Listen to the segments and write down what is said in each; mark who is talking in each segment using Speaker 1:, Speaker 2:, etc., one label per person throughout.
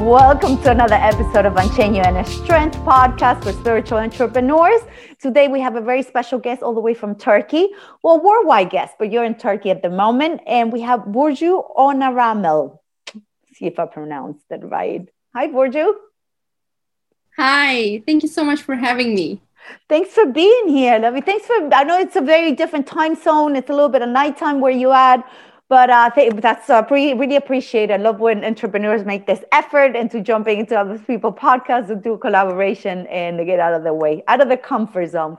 Speaker 1: Welcome to another episode of Unchain Your Inner Strength podcast for spiritual entrepreneurs. Today we have a very special guest all the way from Turkey. Well, worldwide guest, but you're in Turkey at the moment. And we have Burcu Onaramel. See if I pronounced that right. Hi, Burcu.
Speaker 2: Hi, thank you so much for having me.
Speaker 1: Thanks for being here, Lovey. Thanks for, I know it's a very different time zone. It's a little bit of nighttime where you at, but uh, th- that's uh, pretty, really appreciate. I love when entrepreneurs make this effort into jumping into other people's podcasts and do collaboration and get out of the way, out of the comfort zone.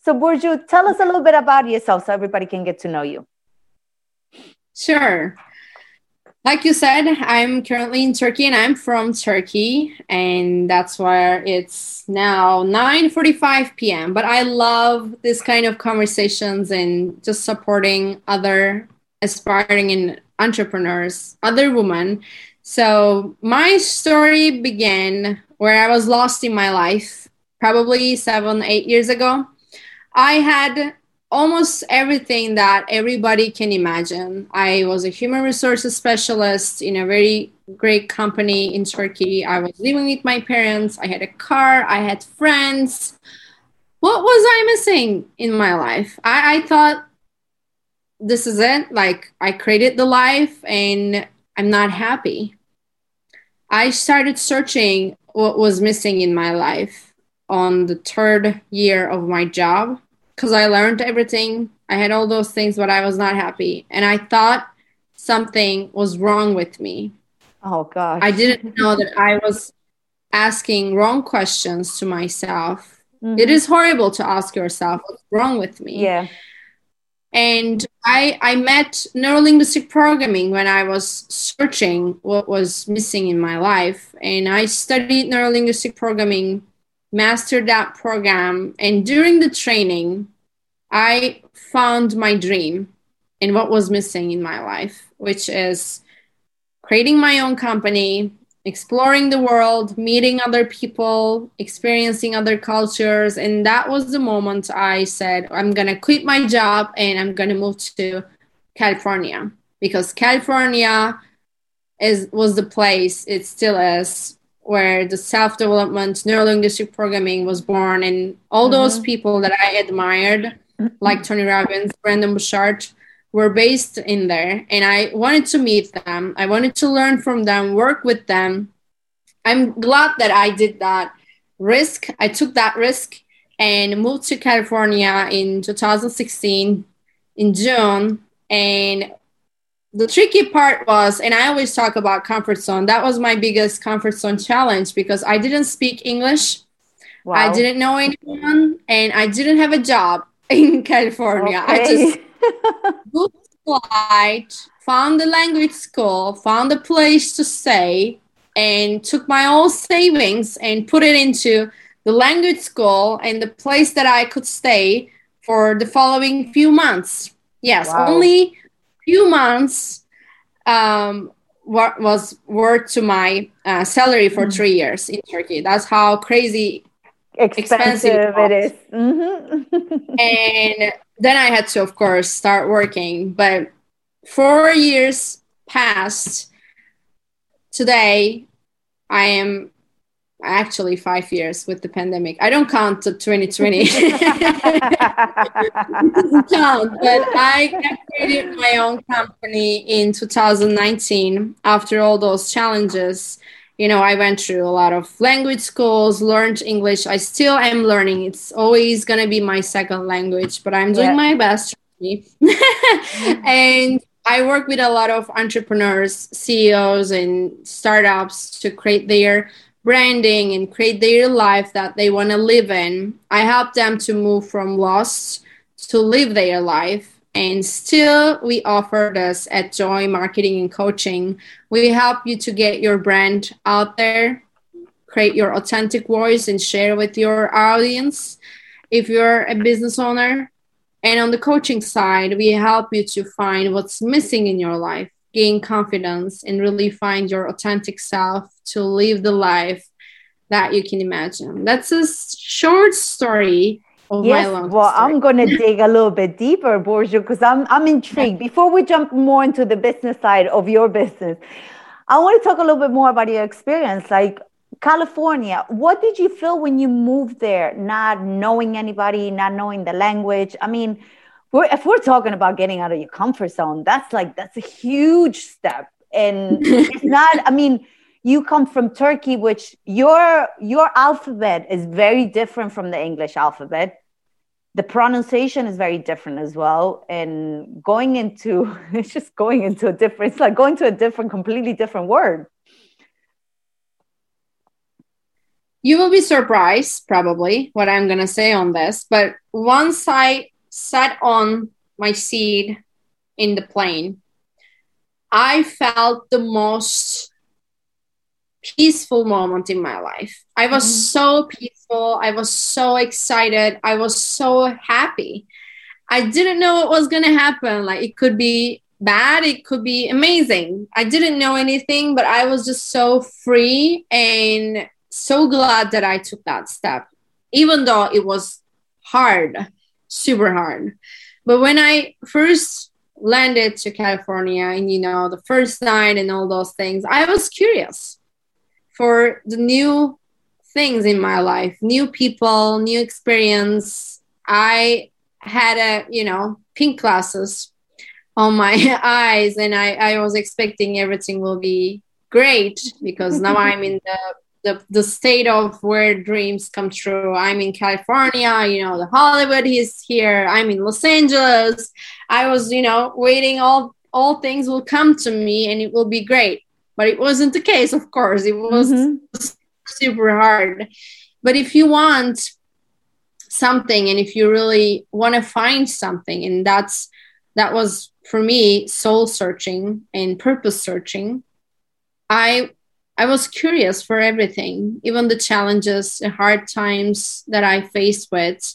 Speaker 1: So, Burcu, tell us a little bit about yourself so everybody can get to know you.
Speaker 2: Sure. Like you said, I'm currently in Turkey and I'm from Turkey, and that's where it's now 9:45 p.m. But I love this kind of conversations and just supporting other aspiring entrepreneurs, other women. So my story began where I was lost in my life, probably seven, eight years ago. I had almost everything that everybody can imagine. I was a human resources specialist in a very great company in Turkey. I was living with my parents. I had a car. I had friends. What was I missing in my life? I, I thought this is it. Like I created the life and I'm not happy. I started searching what was missing in my life on the third year of my job because I learned everything. I had all those things, but I was not happy. And I thought something was wrong with me.
Speaker 1: Oh, gosh.
Speaker 2: I didn't know that I was asking wrong questions to myself. Mm-hmm. It is horrible to ask yourself, what's wrong with me?
Speaker 1: Yeah
Speaker 2: and I, I met neurolinguistic programming when I was searching what was missing in my life. And I studied neurolinguistic programming, mastered that program. And during the training, I found my dream and what was missing in my life, which is creating my own company, exploring the world, meeting other people, experiencing other cultures. And that was the moment I said, I'm going to quit my job and I'm going to move to California because California is was the place it still is where the self-development neurolinguistic programming was born and all mm-hmm. those people that I admired like Tony Robbins, Brendon Burchard were based in there and I wanted to meet them. I wanted to learn from them, work with them. I'm glad that I did that risk. I took that risk and moved to California in 2016 in June. And the tricky part was, and I always talk about comfort zone, that was my biggest comfort zone challenge because I didn't speak English. Wow. I didn't know anyone and I didn't have a job in California. Okay. I just booked flight, found the language school, found a place to stay, and took my own savings and put it into the language school and the place that I could stay for the following few months. Yes, wow. only few months um, was worth to my uh, salary for mm. three years in Turkey. That's how crazy
Speaker 1: expensive, expensive it is.
Speaker 2: Mm-hmm. and then I had to, of course, start working. But four years passed. Today, I am actually five years with the pandemic. I don't count to 2020. count, but I created my own company in 2019 after all those challenges. You know, I went through a lot of language schools, learned English. I still am learning. It's always going to be my second language, but I'm doing yeah. my best. and I work with a lot of entrepreneurs, CEOs, and startups to create their branding and create their life that they want to live in. I help them to move from lost to live their life. And still, we offer this at Joy Marketing and Coaching. We help you to get your brand out there, create your authentic voice, and share with your audience. If you're a business owner, and on the coaching side, we help you to find what's missing in your life, gain confidence, and really find your authentic self to live the life that you can imagine. That's a short story of yes,
Speaker 1: Well. I'm going to dig a little bit deeper, Burcu, because I'm, I'm intrigued. Before we jump more into the business side of your business, I want to talk a little bit more about your experience. Like, California, what did you feel when you moved there, not knowing anybody, not knowing the language? I mean, we're, if we're talking about getting out of your comfort zone, that's like that's a huge step. And it's not, I mean, you come from Turkey, which your your alphabet is very different from the English alphabet. The pronunciation is very different as well. And going into it's just going into a different, it's like going to a different, completely different word.
Speaker 2: you will be surprised probably what i'm going to say on this but once i sat on my seat in the plane i felt the most peaceful moment in my life. I was mm-hmm. so peaceful. I was so excited. I was so happy. I didn't know what was going to happen. Like it could be bad. It could be amazing. I didn't know anything but i was just so free and so glad that I took that step, even though it was hard, super hard. But when I first landed to California and, you know, the first night and all those things, I was curious for the new things in my life, new people, new experience. I had a, you know, pink glasses on my eyes and I, I was expecting everything will be great because now I'm in the the, the state of where dreams come true. I'm in California, you know, the Hollywood is here. I'm in Los Angeles. I was, you know, waiting all all things will come to me and it will be great. But it wasn't the case, of course. It was mm-hmm. super hard. But if you want something and if you really want to find something and that's that was for me soul searching and purpose searching, I I was curious for everything, even the challenges, the hard times that I faced with.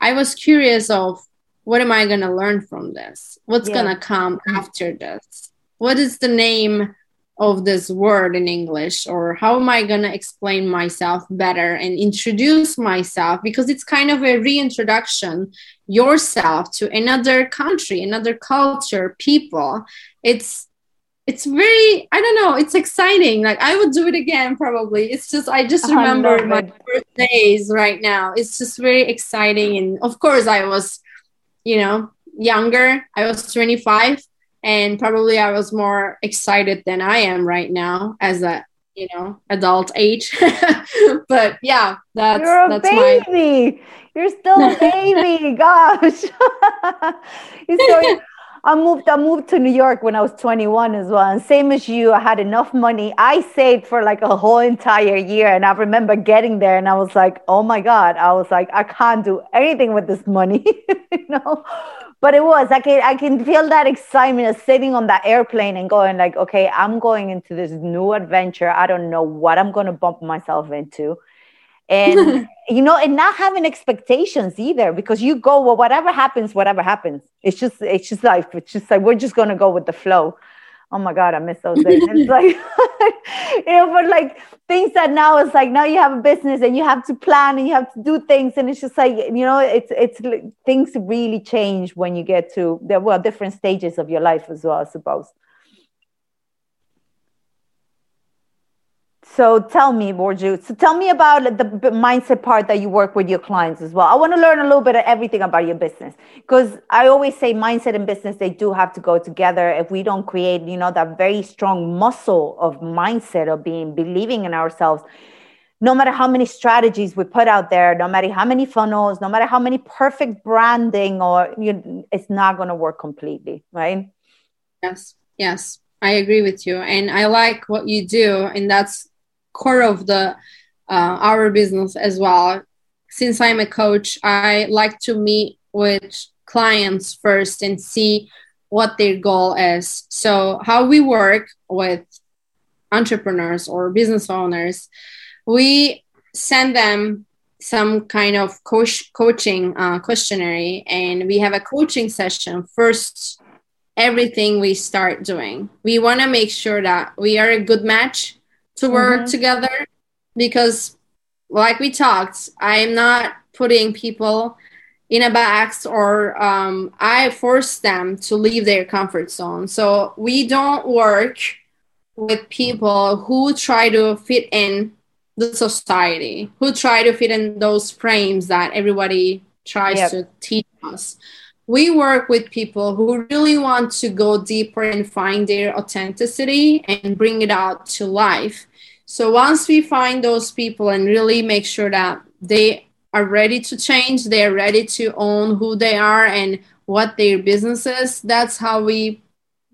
Speaker 2: I was curious of what am I going to learn from this? What's yeah. going to come after this? What is the name of this word in English? Or how am I going to explain myself better and introduce myself? Because it's kind of a reintroduction yourself to another country, another culture, people. It's it's very i don't know it's exciting like i would do it again probably it's just i just remember I my first days right now it's just very exciting and of course i was you know younger i was 25 and probably i was more excited than i am right now as a you know adult age but yeah that's
Speaker 1: you're a
Speaker 2: that's
Speaker 1: baby my... you're still a baby gosh so I moved I moved to New York when I was 21 as well. And same as you, I had enough money. I saved for like a whole entire year. And I remember getting there and I was like, oh my God. I was like, I can't do anything with this money. you know? But it was, I can I can feel that excitement of sitting on that airplane and going like, okay, I'm going into this new adventure. I don't know what I'm gonna bump myself into. And you know and not having expectations either because you go well whatever happens whatever happens. It's just it's just life. It's just like we're just going to go with the flow oh my god i miss those days it's like you know but like things that now it's like now you have a business and you have to plan and you have to do things and it's just like you know it's it's things really change when you get to there well different stages of your life as well i suppose So tell me, Burcu. So tell me about the mindset part that you work with your clients as well. I want to learn a little bit of everything about your business because I always say mindset and business they do have to go together. If we don't create, you know, that very strong muscle of mindset of being believing in ourselves, no matter how many strategies we put out there, no matter how many funnels, no matter how many perfect branding, or you, it's not going to work completely, right?
Speaker 2: Yes, yes, I agree with you, and I like what you do, and that's core of the uh, our business as well. Since I'm a coach, I like to meet with clients first and see what their goal is. So how we work with entrepreneurs or business owners, we send them some kind of coach, coaching uh, questionnaire and we have a coaching session first everything we start doing we want to make sure that we are a good match to work mm-hmm. together because like we talked i'm not putting people in a box or um, i force them to leave their comfort zone so we don't work with people who try to fit in the society who try to fit in those frames that everybody tries yep. to teach us we work with people who really want to go deeper and find their authenticity and bring it out to life so once we find those people and really make sure that they are ready to change, they're ready to own who they are and what their business is, that's how we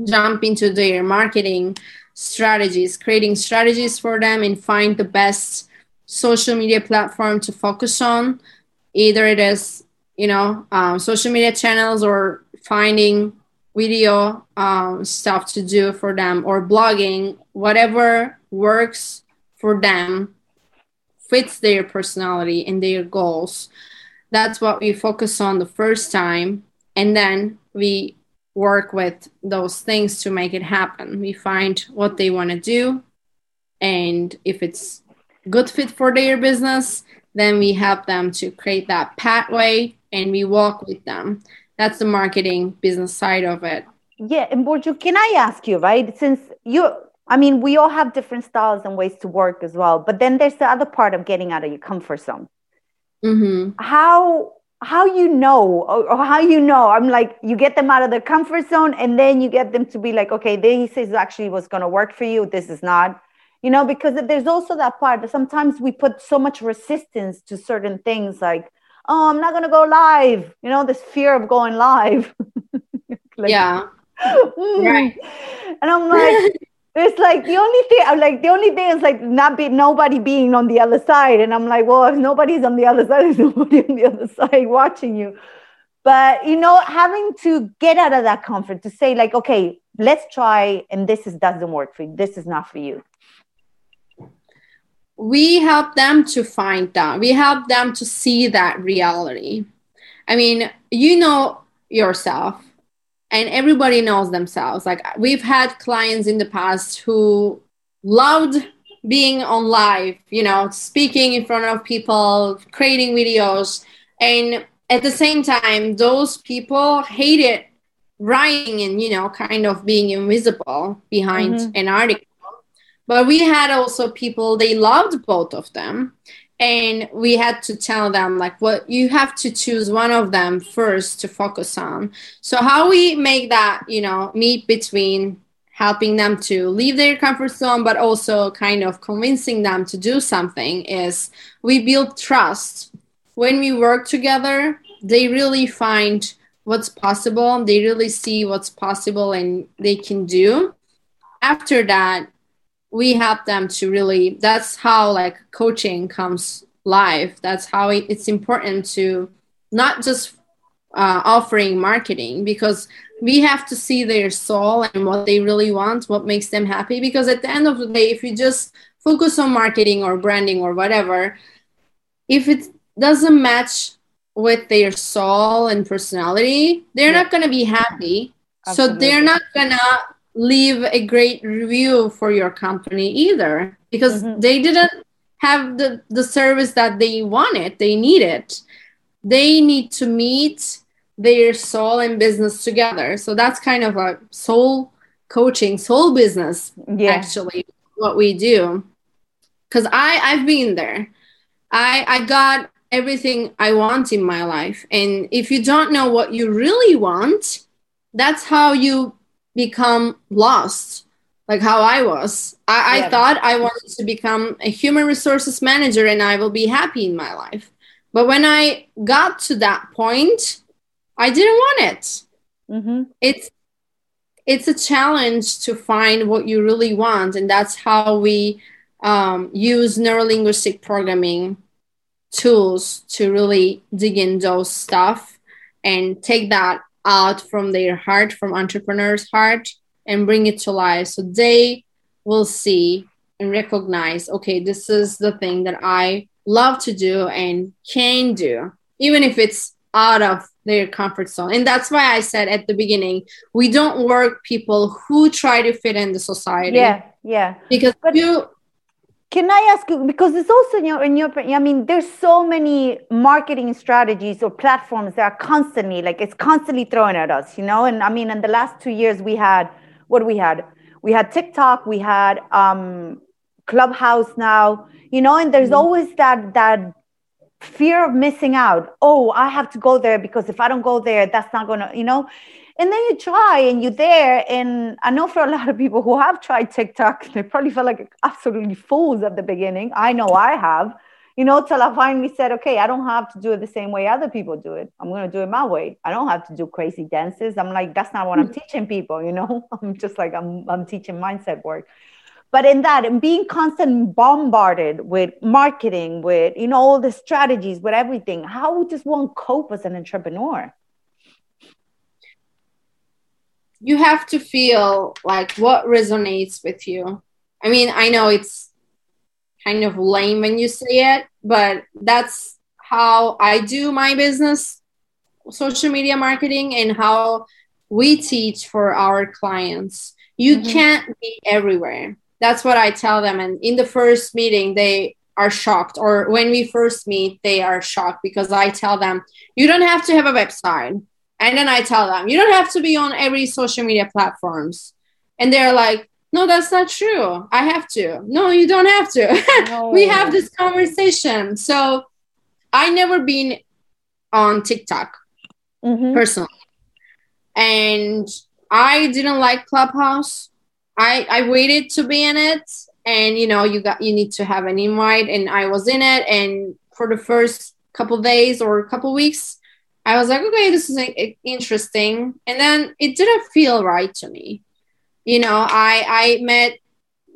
Speaker 2: jump into their marketing strategies, creating strategies for them and find the best social media platform to focus on. Either it is, you know, um, social media channels or finding video um, stuff to do for them or blogging, whatever works for them, fits their personality and their goals. That's what we focus on the first time. And then we work with those things to make it happen. We find what they want to do. And if it's good fit for their business, then we help them to create that pathway and we walk with them. That's the marketing business side of it.
Speaker 1: Yeah, and Burcu, can I ask you, right? Since you I mean, we all have different styles and ways to work as well. But then there's the other part of getting out of your comfort zone. Mm-hmm. How how you know or, how you know i'm like you get them out of their comfort zone and then you get them to be like okay this is actually what's going to work for you this is not you know because there's also that part that sometimes we put so much resistance to certain things like oh i'm not going to go live you know this fear of going live
Speaker 2: like, yeah
Speaker 1: mm. right and i'm like it's like the only thing I'm like the only thing is like not be nobody being on the other side. And I'm like, well, if nobody's on the other side, there's nobody on the other side watching you. But you know, having to get out of that comfort to say, like, okay, let's try, and this is doesn't work for you. This is not for you.
Speaker 2: We help them to find that. We help them to see that reality. I mean, you know yourself and everybody knows themselves like we've had clients in the past who loved being on live you know speaking in front of people creating videos and at the same time those people hated writing and you know kind of being invisible behind mm-hmm. an article but we had also people they loved both of them. And we had to tell them like what you have to choose one of them first to focus on. So how we make that you know meet between helping them to leave their comfort zone but also kind of convincing them to do something is we build trust. When we work together they really find what's possible. They really see what's possible and they can do. After that we help them to really that's how like coaching comes live that's how it's important to not just uh, offering marketing because we have to see their soul and what they really want what makes them happy because at the end of the day if you just focus on marketing or branding or whatever if it doesn't match with their soul and personality they're yeah. not going to be happy Absolutely. so they're not going to leave a great review for your company either because mm-hmm. they didn't have the, the service that they wanted they needed they need to meet their soul and business together so that's kind of a soul coaching soul business yeah. actually what we do because I I've been there. I I got everything I want in my life, and if you don't know what you really want, that's how you become lost. Like how I was. I, yeah. I thought I wanted to become a human resources manager and I will be happy in my life. But when I got to that point, I didn't want it. Mm-hmm. It's it's a challenge to find what you really want, and that's how we um, use neurolinguistic programming tools to really dig in those stuff and take that out from their heart, from entrepreneurs' heart, and bring it to life so they will see and recognize okay, this is the thing that I love to do and can do, even if it's out of their comfort zone. And that's why I said at the beginning, we don't work people who try to fit in the society.
Speaker 1: Yeah, yeah.
Speaker 2: Because but you
Speaker 1: can I ask you because it's also in your in your I mean, there's so many marketing strategies or platforms that are constantly like it's constantly thrown at us, you know. And I mean, in the last two years, we had what we had. We had TikTok, we had um, Clubhouse now, you know, and there's mm-hmm. always that that fear of missing out. Oh, I have to go there because if I don't go there, that's not gonna, you know. And then you try and you're there. And I know for a lot of people who have tried TikTok, they probably felt like absolutely fools at the beginning. I know I have, you know, till I finally said, okay, I don't have to do it the same way other people do it. I'm gonna do it my way. I don't have to do crazy dances. I'm like, that's not what I'm hmm. teaching people, you know. I'm just like I'm I'm teaching mindset work but in that and being constantly bombarded with marketing with you know all the strategies with everything how does one cope as an entrepreneur
Speaker 2: you have to feel like what resonates with you i mean i know it's kind of lame when you say it but that's how i do my business social media marketing and how we teach for our clients you mm-hmm. can't be everywhere that's what I tell them. And in the first meeting, they are shocked, or when we first meet, they are shocked because I tell them, you don't have to have a website. And then I tell them, you don't have to be on every social media platforms. And they're like, no, that's not true. I have to. No, you don't have to. No. we have this conversation. So I never been on TikTok mm-hmm. personally. And I didn't like Clubhouse. I I waited to be in it, and you know you got you need to have an invite, and I was in it, and for the first couple days or couple weeks, I was like, okay, this is interesting, and then it didn't feel right to me. You know, I I met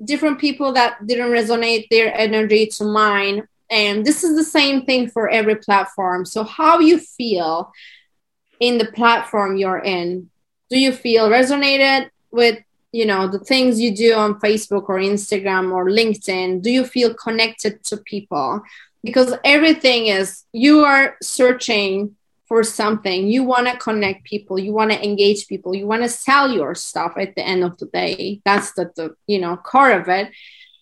Speaker 2: different people that didn't resonate their energy to mine. And this is the same thing for every platform. So how you feel in the platform you're in? Do you feel resonated with you know the things you do on facebook or instagram or linkedin? Do you feel connected to people? Because everything is you are searching for something. You want to connect people. You want to engage people. You want to sell your stuff at the end of the day. That's the, the you know core of it.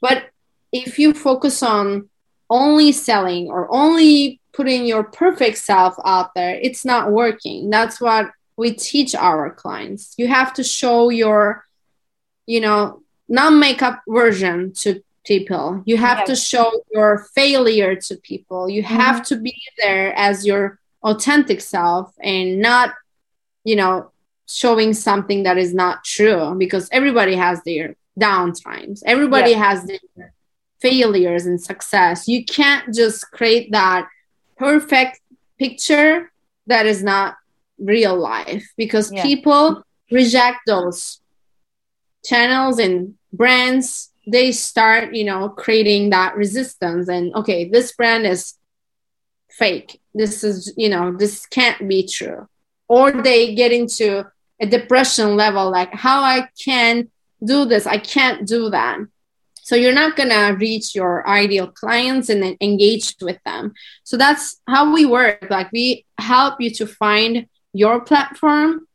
Speaker 2: But if you focus on only selling or only putting your perfect self out there it's not working. That's what we teach our clients. You have to show your you know non-makeup version to people. You have yes. to show your failure to people. You mm-hmm. have to be there as your authentic self and not you know showing something that is not true because everybody has their down times everybody yes. has their failures and success you can't just create that perfect picture that is not real life because yeah. people reject those channels and brands they start you know creating that resistance and okay this brand is fake. This is you know this can't be true. Or they get into a depression level like how i can do this? I can't do that. So you're not to reach your ideal clients and then engage with them. So that's how we work. Like we help you to find your platform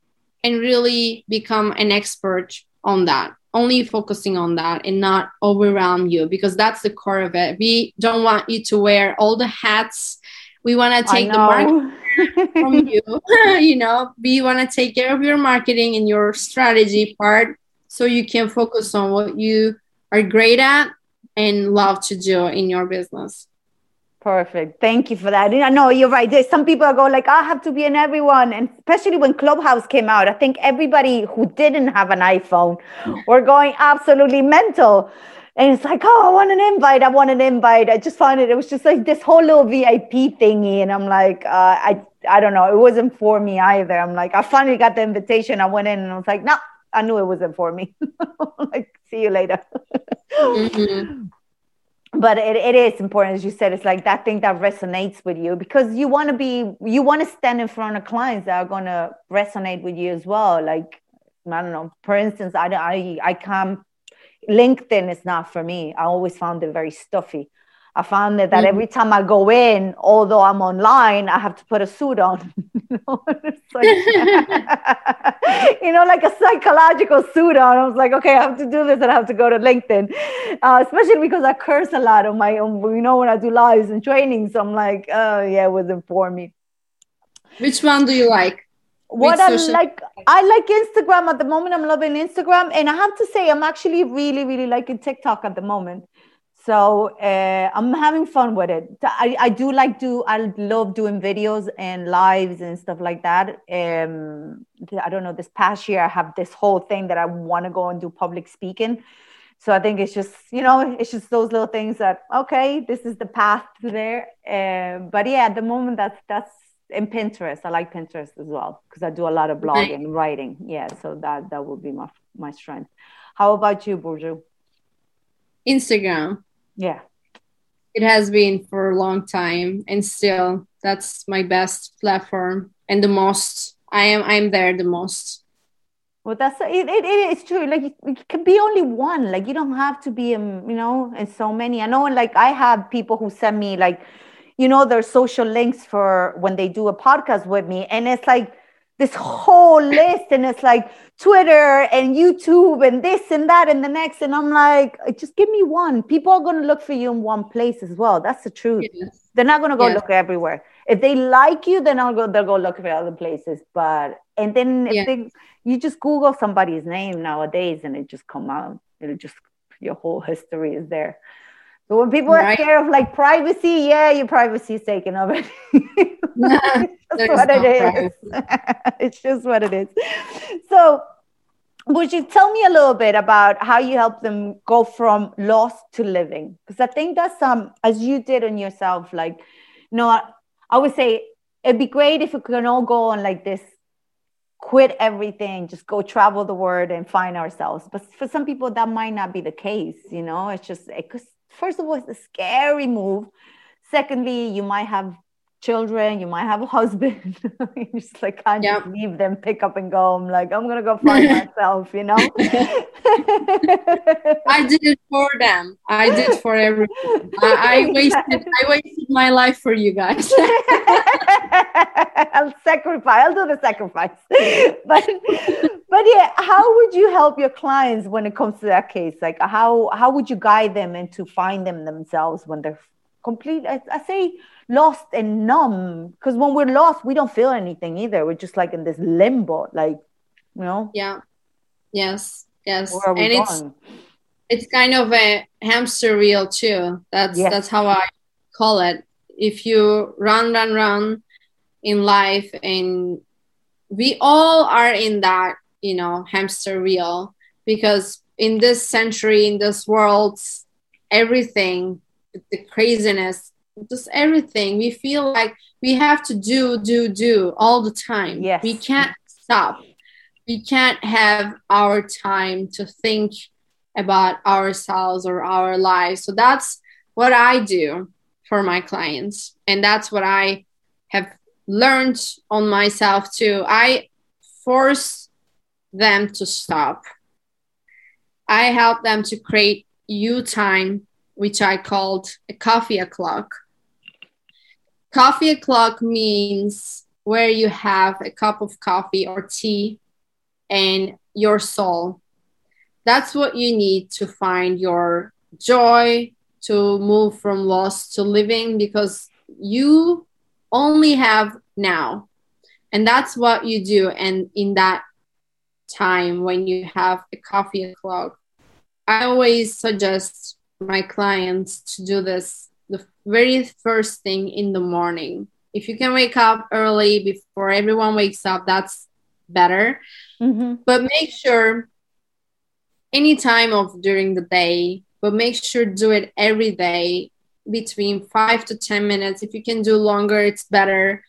Speaker 2: and really become an expert on that. Only focusing on that and not overwhelm you because that's the core of it. We don't want you to wear all the hats we want to take the market from you you know we want to take care of your marketing and your strategy part so you can focus on what you are great at and love to do in your business.
Speaker 1: Perfect. Thank you for that. I know you're right. There's some people go like, I have to be in everyone. And especially when Clubhouse came out, I think everybody who didn't have an iPhone were going absolutely mental. And it's like, oh, I want an invite. I want an invite. I just found it. It was just like this whole little VIP thingy. And I'm like, uh, I, I don't know. It wasn't for me either. I'm like, I finally got the invitation. I went in and I was like, no, I knew it wasn't for me. like, see you later. mm-hmm. But it, it is important, as you said, it's like that thing that resonates with you because you want to be, you want to stand in front of clients that are going to resonate with you as well. Like, I don't know, for instance, I, I, I can't LinkedIn is not for me. I always found it very stuffy. I found that, that mm-hmm. every time I go in, although I'm online, I have to put a suit on. you, know? like, you know, like a psychological suit on. I was like, okay, I have to do this and I have to go to LinkedIn, uh, especially because I curse a lot on my own, you know, when I do lives and trainings. So I'm like, oh, yeah, it wasn't for me.
Speaker 2: Which one do you like?
Speaker 1: What I like, I like Instagram at the moment. I'm loving Instagram, and I have to say, I'm actually really, really liking TikTok at the moment. So uh, I'm having fun with it. I, I do like do I love doing videos and lives and stuff like that. Um, I don't know. This past year, I have this whole thing that I want to go and do public speaking. So I think it's just you know it's just those little things that okay, this is the path to there. Uh, but yeah, at the moment, that's that's and Pinterest. I like Pinterest as well because I do a lot of blogging and writing. Yeah, so that that would be my my strength. How about you, Burcu?
Speaker 2: Instagram.
Speaker 1: Yeah.
Speaker 2: It has been for a long time and still that's my best platform and the most I am I'm there the most.
Speaker 1: Well, that's it, it, it is true. Like it can be only one. Like you don't have to be, um, you know, and so many. I know, like I have people who send me like you know, their social links for when they do a podcast with me. And it's like this whole list, and it's like Twitter and YouTube and this and that and the next. And I'm like, uh, just give me one. People are going to look for you in one place as well. That's the truth. Yes. They're not going to go yes. look everywhere. If they like you, then I'll go, they'll go look for other places. But, and then if yeah. they, you just Google somebody's name nowadays and it just come out. It'll just, your whole history is there. So when people right. are scared of like privacy, yeah, your privacy is taken over. That's what it is. it's just what it is. So would you tell me a little bit about how you help them go from lost to living? Because I think that's um as you did on yourself, like, you know, I, I would say it'd be great if we can all go on like this quit everything, just go travel the world and find ourselves. But for some people, that might not be the case. You know, it's just because first of all, it's a scary move. Secondly, you might have children, you might have a husband. you just like can't yep. just leave them, pick up and go. I'm like, I'm gonna go find myself, you know.
Speaker 2: I did it for them. I did for everyone. I, I wasted I wasted my life for you guys.
Speaker 1: I'll sacrifice, I'll do the sacrifice. but but yeah, how would you help your clients when it comes to that case? Like how how would you guide them into find them themselves when they're complete I, I say lost and numb. Because when we're lost we don't feel anything either. We're just like in this limbo like you know?
Speaker 2: Yeah. Yes. Yes. And going? it's it's kind of a hamster wheel too. That's yes. that's how i call it. If you run run run in life and we all are in that you know hamster wheel. Because in this century in this world everything the craziness just everything. We feel like we have to do do do all the time.
Speaker 1: Yes.
Speaker 2: we can't stop. We can't have our time to think about ourselves or our lives. So that's what i do for my clients. And that's what i have learned on myself too i force them to stop. I help them to create you time which i called a coffee o'clock Coffee o'clock means where you have a cup of coffee or tea and your soul. That's what you need to find your joy, to move from lost to living, because you only have now. And that's what you do. And in that time when you have a coffee o'clock, I always suggest my clients to do this very first thing in the morning. If you can wake up early before everyone wakes up, that's better. Mm-hmm. But make sure any time of during the day, but make sure do it every day between five to 10 minutes. If you can do longer, it's better.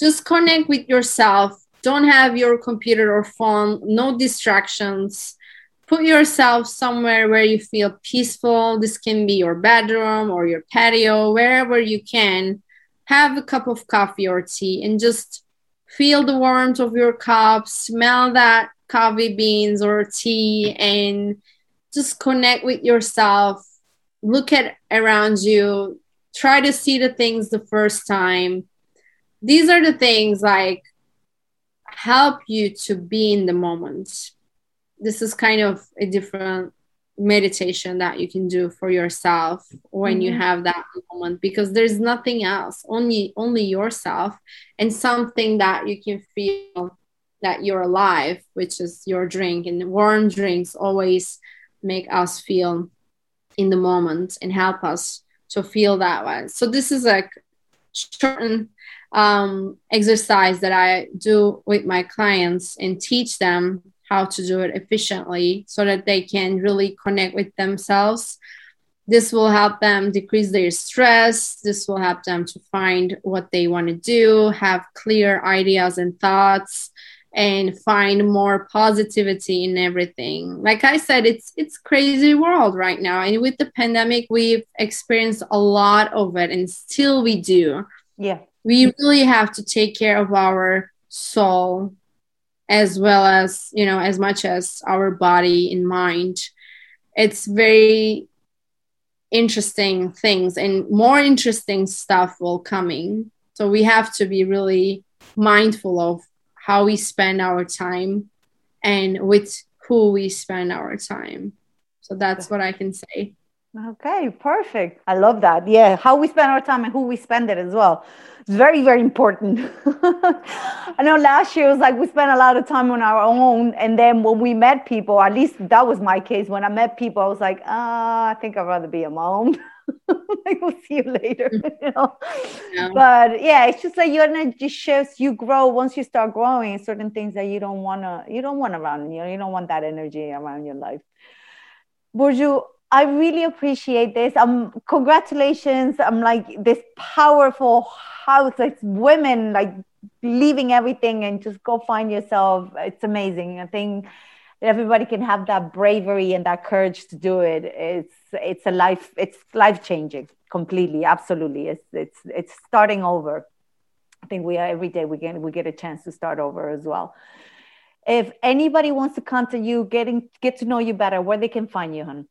Speaker 2: Just connect with yourself. Don't have your computer or phone, no distractions. Put yourself somewhere where you feel peaceful. This can be your bedroom or your patio, wherever you can. Have a cup of coffee or tea and just feel the warmth of your cup, smell that coffee beans or tea, and just connect with yourself look at around you try to see the things the first time these are the things like help you to be in the moment this is kind of a different meditation that you can do for yourself when mm-hmm. you have that moment because there's nothing else only only yourself and something that you can feel that you're alive which is your drink and warm drinks always make us feel in the moment and help us to feel that way. So this is a certain um, exercise that I do with my clients and teach them how to do it efficiently so that they can really connect with themselves. This will help them decrease their stress. This will help them to find what they want to do, have clear ideas and thoughts, and find more positivity in everything. Like i said it's it's crazy world right now. And with the pandemic we've experienced a lot of it and still we do.
Speaker 1: Yeah.
Speaker 2: We really have to take care of our soul as well as you know as much as our body and mind it's very interesting things and more interesting stuff will coming so we have to be really mindful of how we spend our time and with who we spend our time. So that's what I can say.
Speaker 1: Okay, perfect. I love that. Yeah, how we spend our time and who we spend it as well. It's very, very important. I know last year was like we spent a lot of time on our own. And then when we met people, at least that was my case. When I met people, I was like, ah, I think I'd rather be a mom. like we'll see you later you know yeah. but yeah it's just like your energy shifts you grow once you start growing certain things that you don't want to you don't want around you know you don't want that energy around your life Burcu, I really appreciate this. Um, congratulations. I'm like this powerful house, like women, like leaving everything and just go find yourself. It's amazing. I think everybody can have that bravery and that courage to do it. It's it's a life it's life changing completely absolutely it's it's it's starting over i think we are every day we get we get a chance to start over as well if anybody wants to contact you getting get to know you better where they can find you hon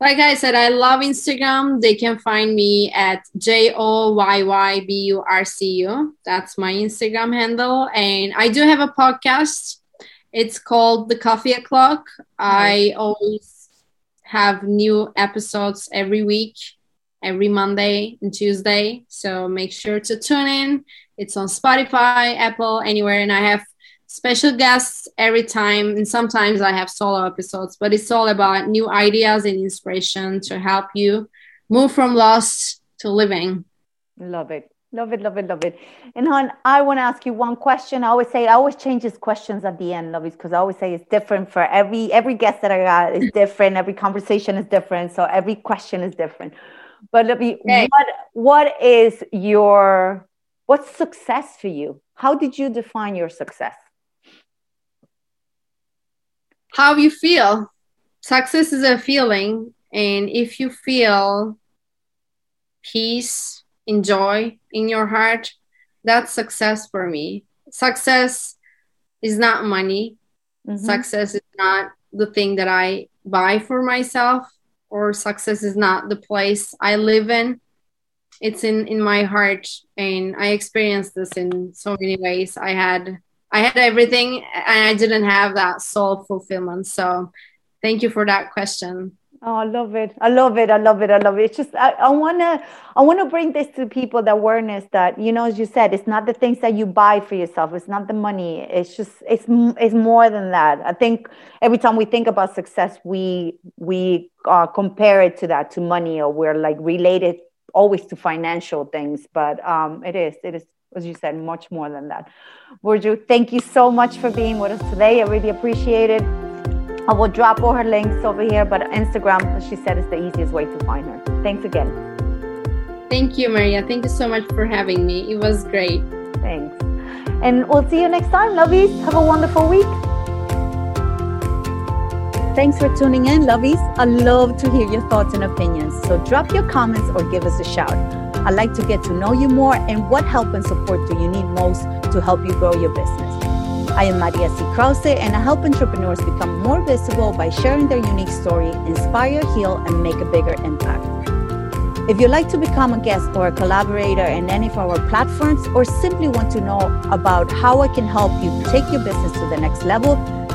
Speaker 2: like I said, I love Instagram. They can find me at J O Y Y B U R C U. That's my Instagram handle. And I do have a podcast. It's called The Coffee O'Clock. I always have new episodes every week, every Monday and Tuesday. So make sure to tune in. It's on Spotify, Apple, anywhere. And I have special guests every time. And sometimes I have solo episodes, but it's all about new ideas and inspiration to help you move from lost to living.
Speaker 1: Love it. Love it, love it, love it. And hon, I want to ask you one question. I always say I always change these questions at the end, Lovis, because I always say it's different for every every guest that I got is different. Every conversation is different, so every question is different. But Lovey, okay. what what is your what's success for you? How did you define your success?
Speaker 2: How you feel. Success is a feeling, and if you feel peace enjoy in your heart that's success for me success is not money mm-hmm. success is not the thing that i buy for myself or success is not the place i live in it's in in my heart and i experienced this in so many ways i had i had everything and i didn't have that soul fulfillment so thank you for that question
Speaker 1: Oh, I love it. I love it. I love it. I love it. It's just I, I wanna I wanna bring this to people the awareness that you know, as you said, it's not the things that you buy for yourself. It's not the money. It's just it's it's more than that. I think every time we think about success, we we uh, compare it to that to money, or we're like related always to financial things. But um, it is it is as you said, much more than that. Burcu, thank you so much for being with us today. I really appreciate it. I will drop all her links over here, but Instagram, as she said, is the easiest way to find her. Thanks again.
Speaker 2: Thank you, Maria. Thank you so much for having me. It was great.
Speaker 1: Thanks. And we'll see you next time, lovies. Have a wonderful week. Thanks for tuning in, lovies. I love to hear your thoughts and opinions. So drop your comments or give us a shout. I'd like to get to know you more and what help and support do you need most to help you grow your business. I am Maria C. Krause, and I help entrepreneurs become more visible by sharing their unique story, inspire, heal, and make a bigger impact. If you'd like to become a guest or a collaborator in any of our platforms, or simply want to know about how I can help you take your business to the next level,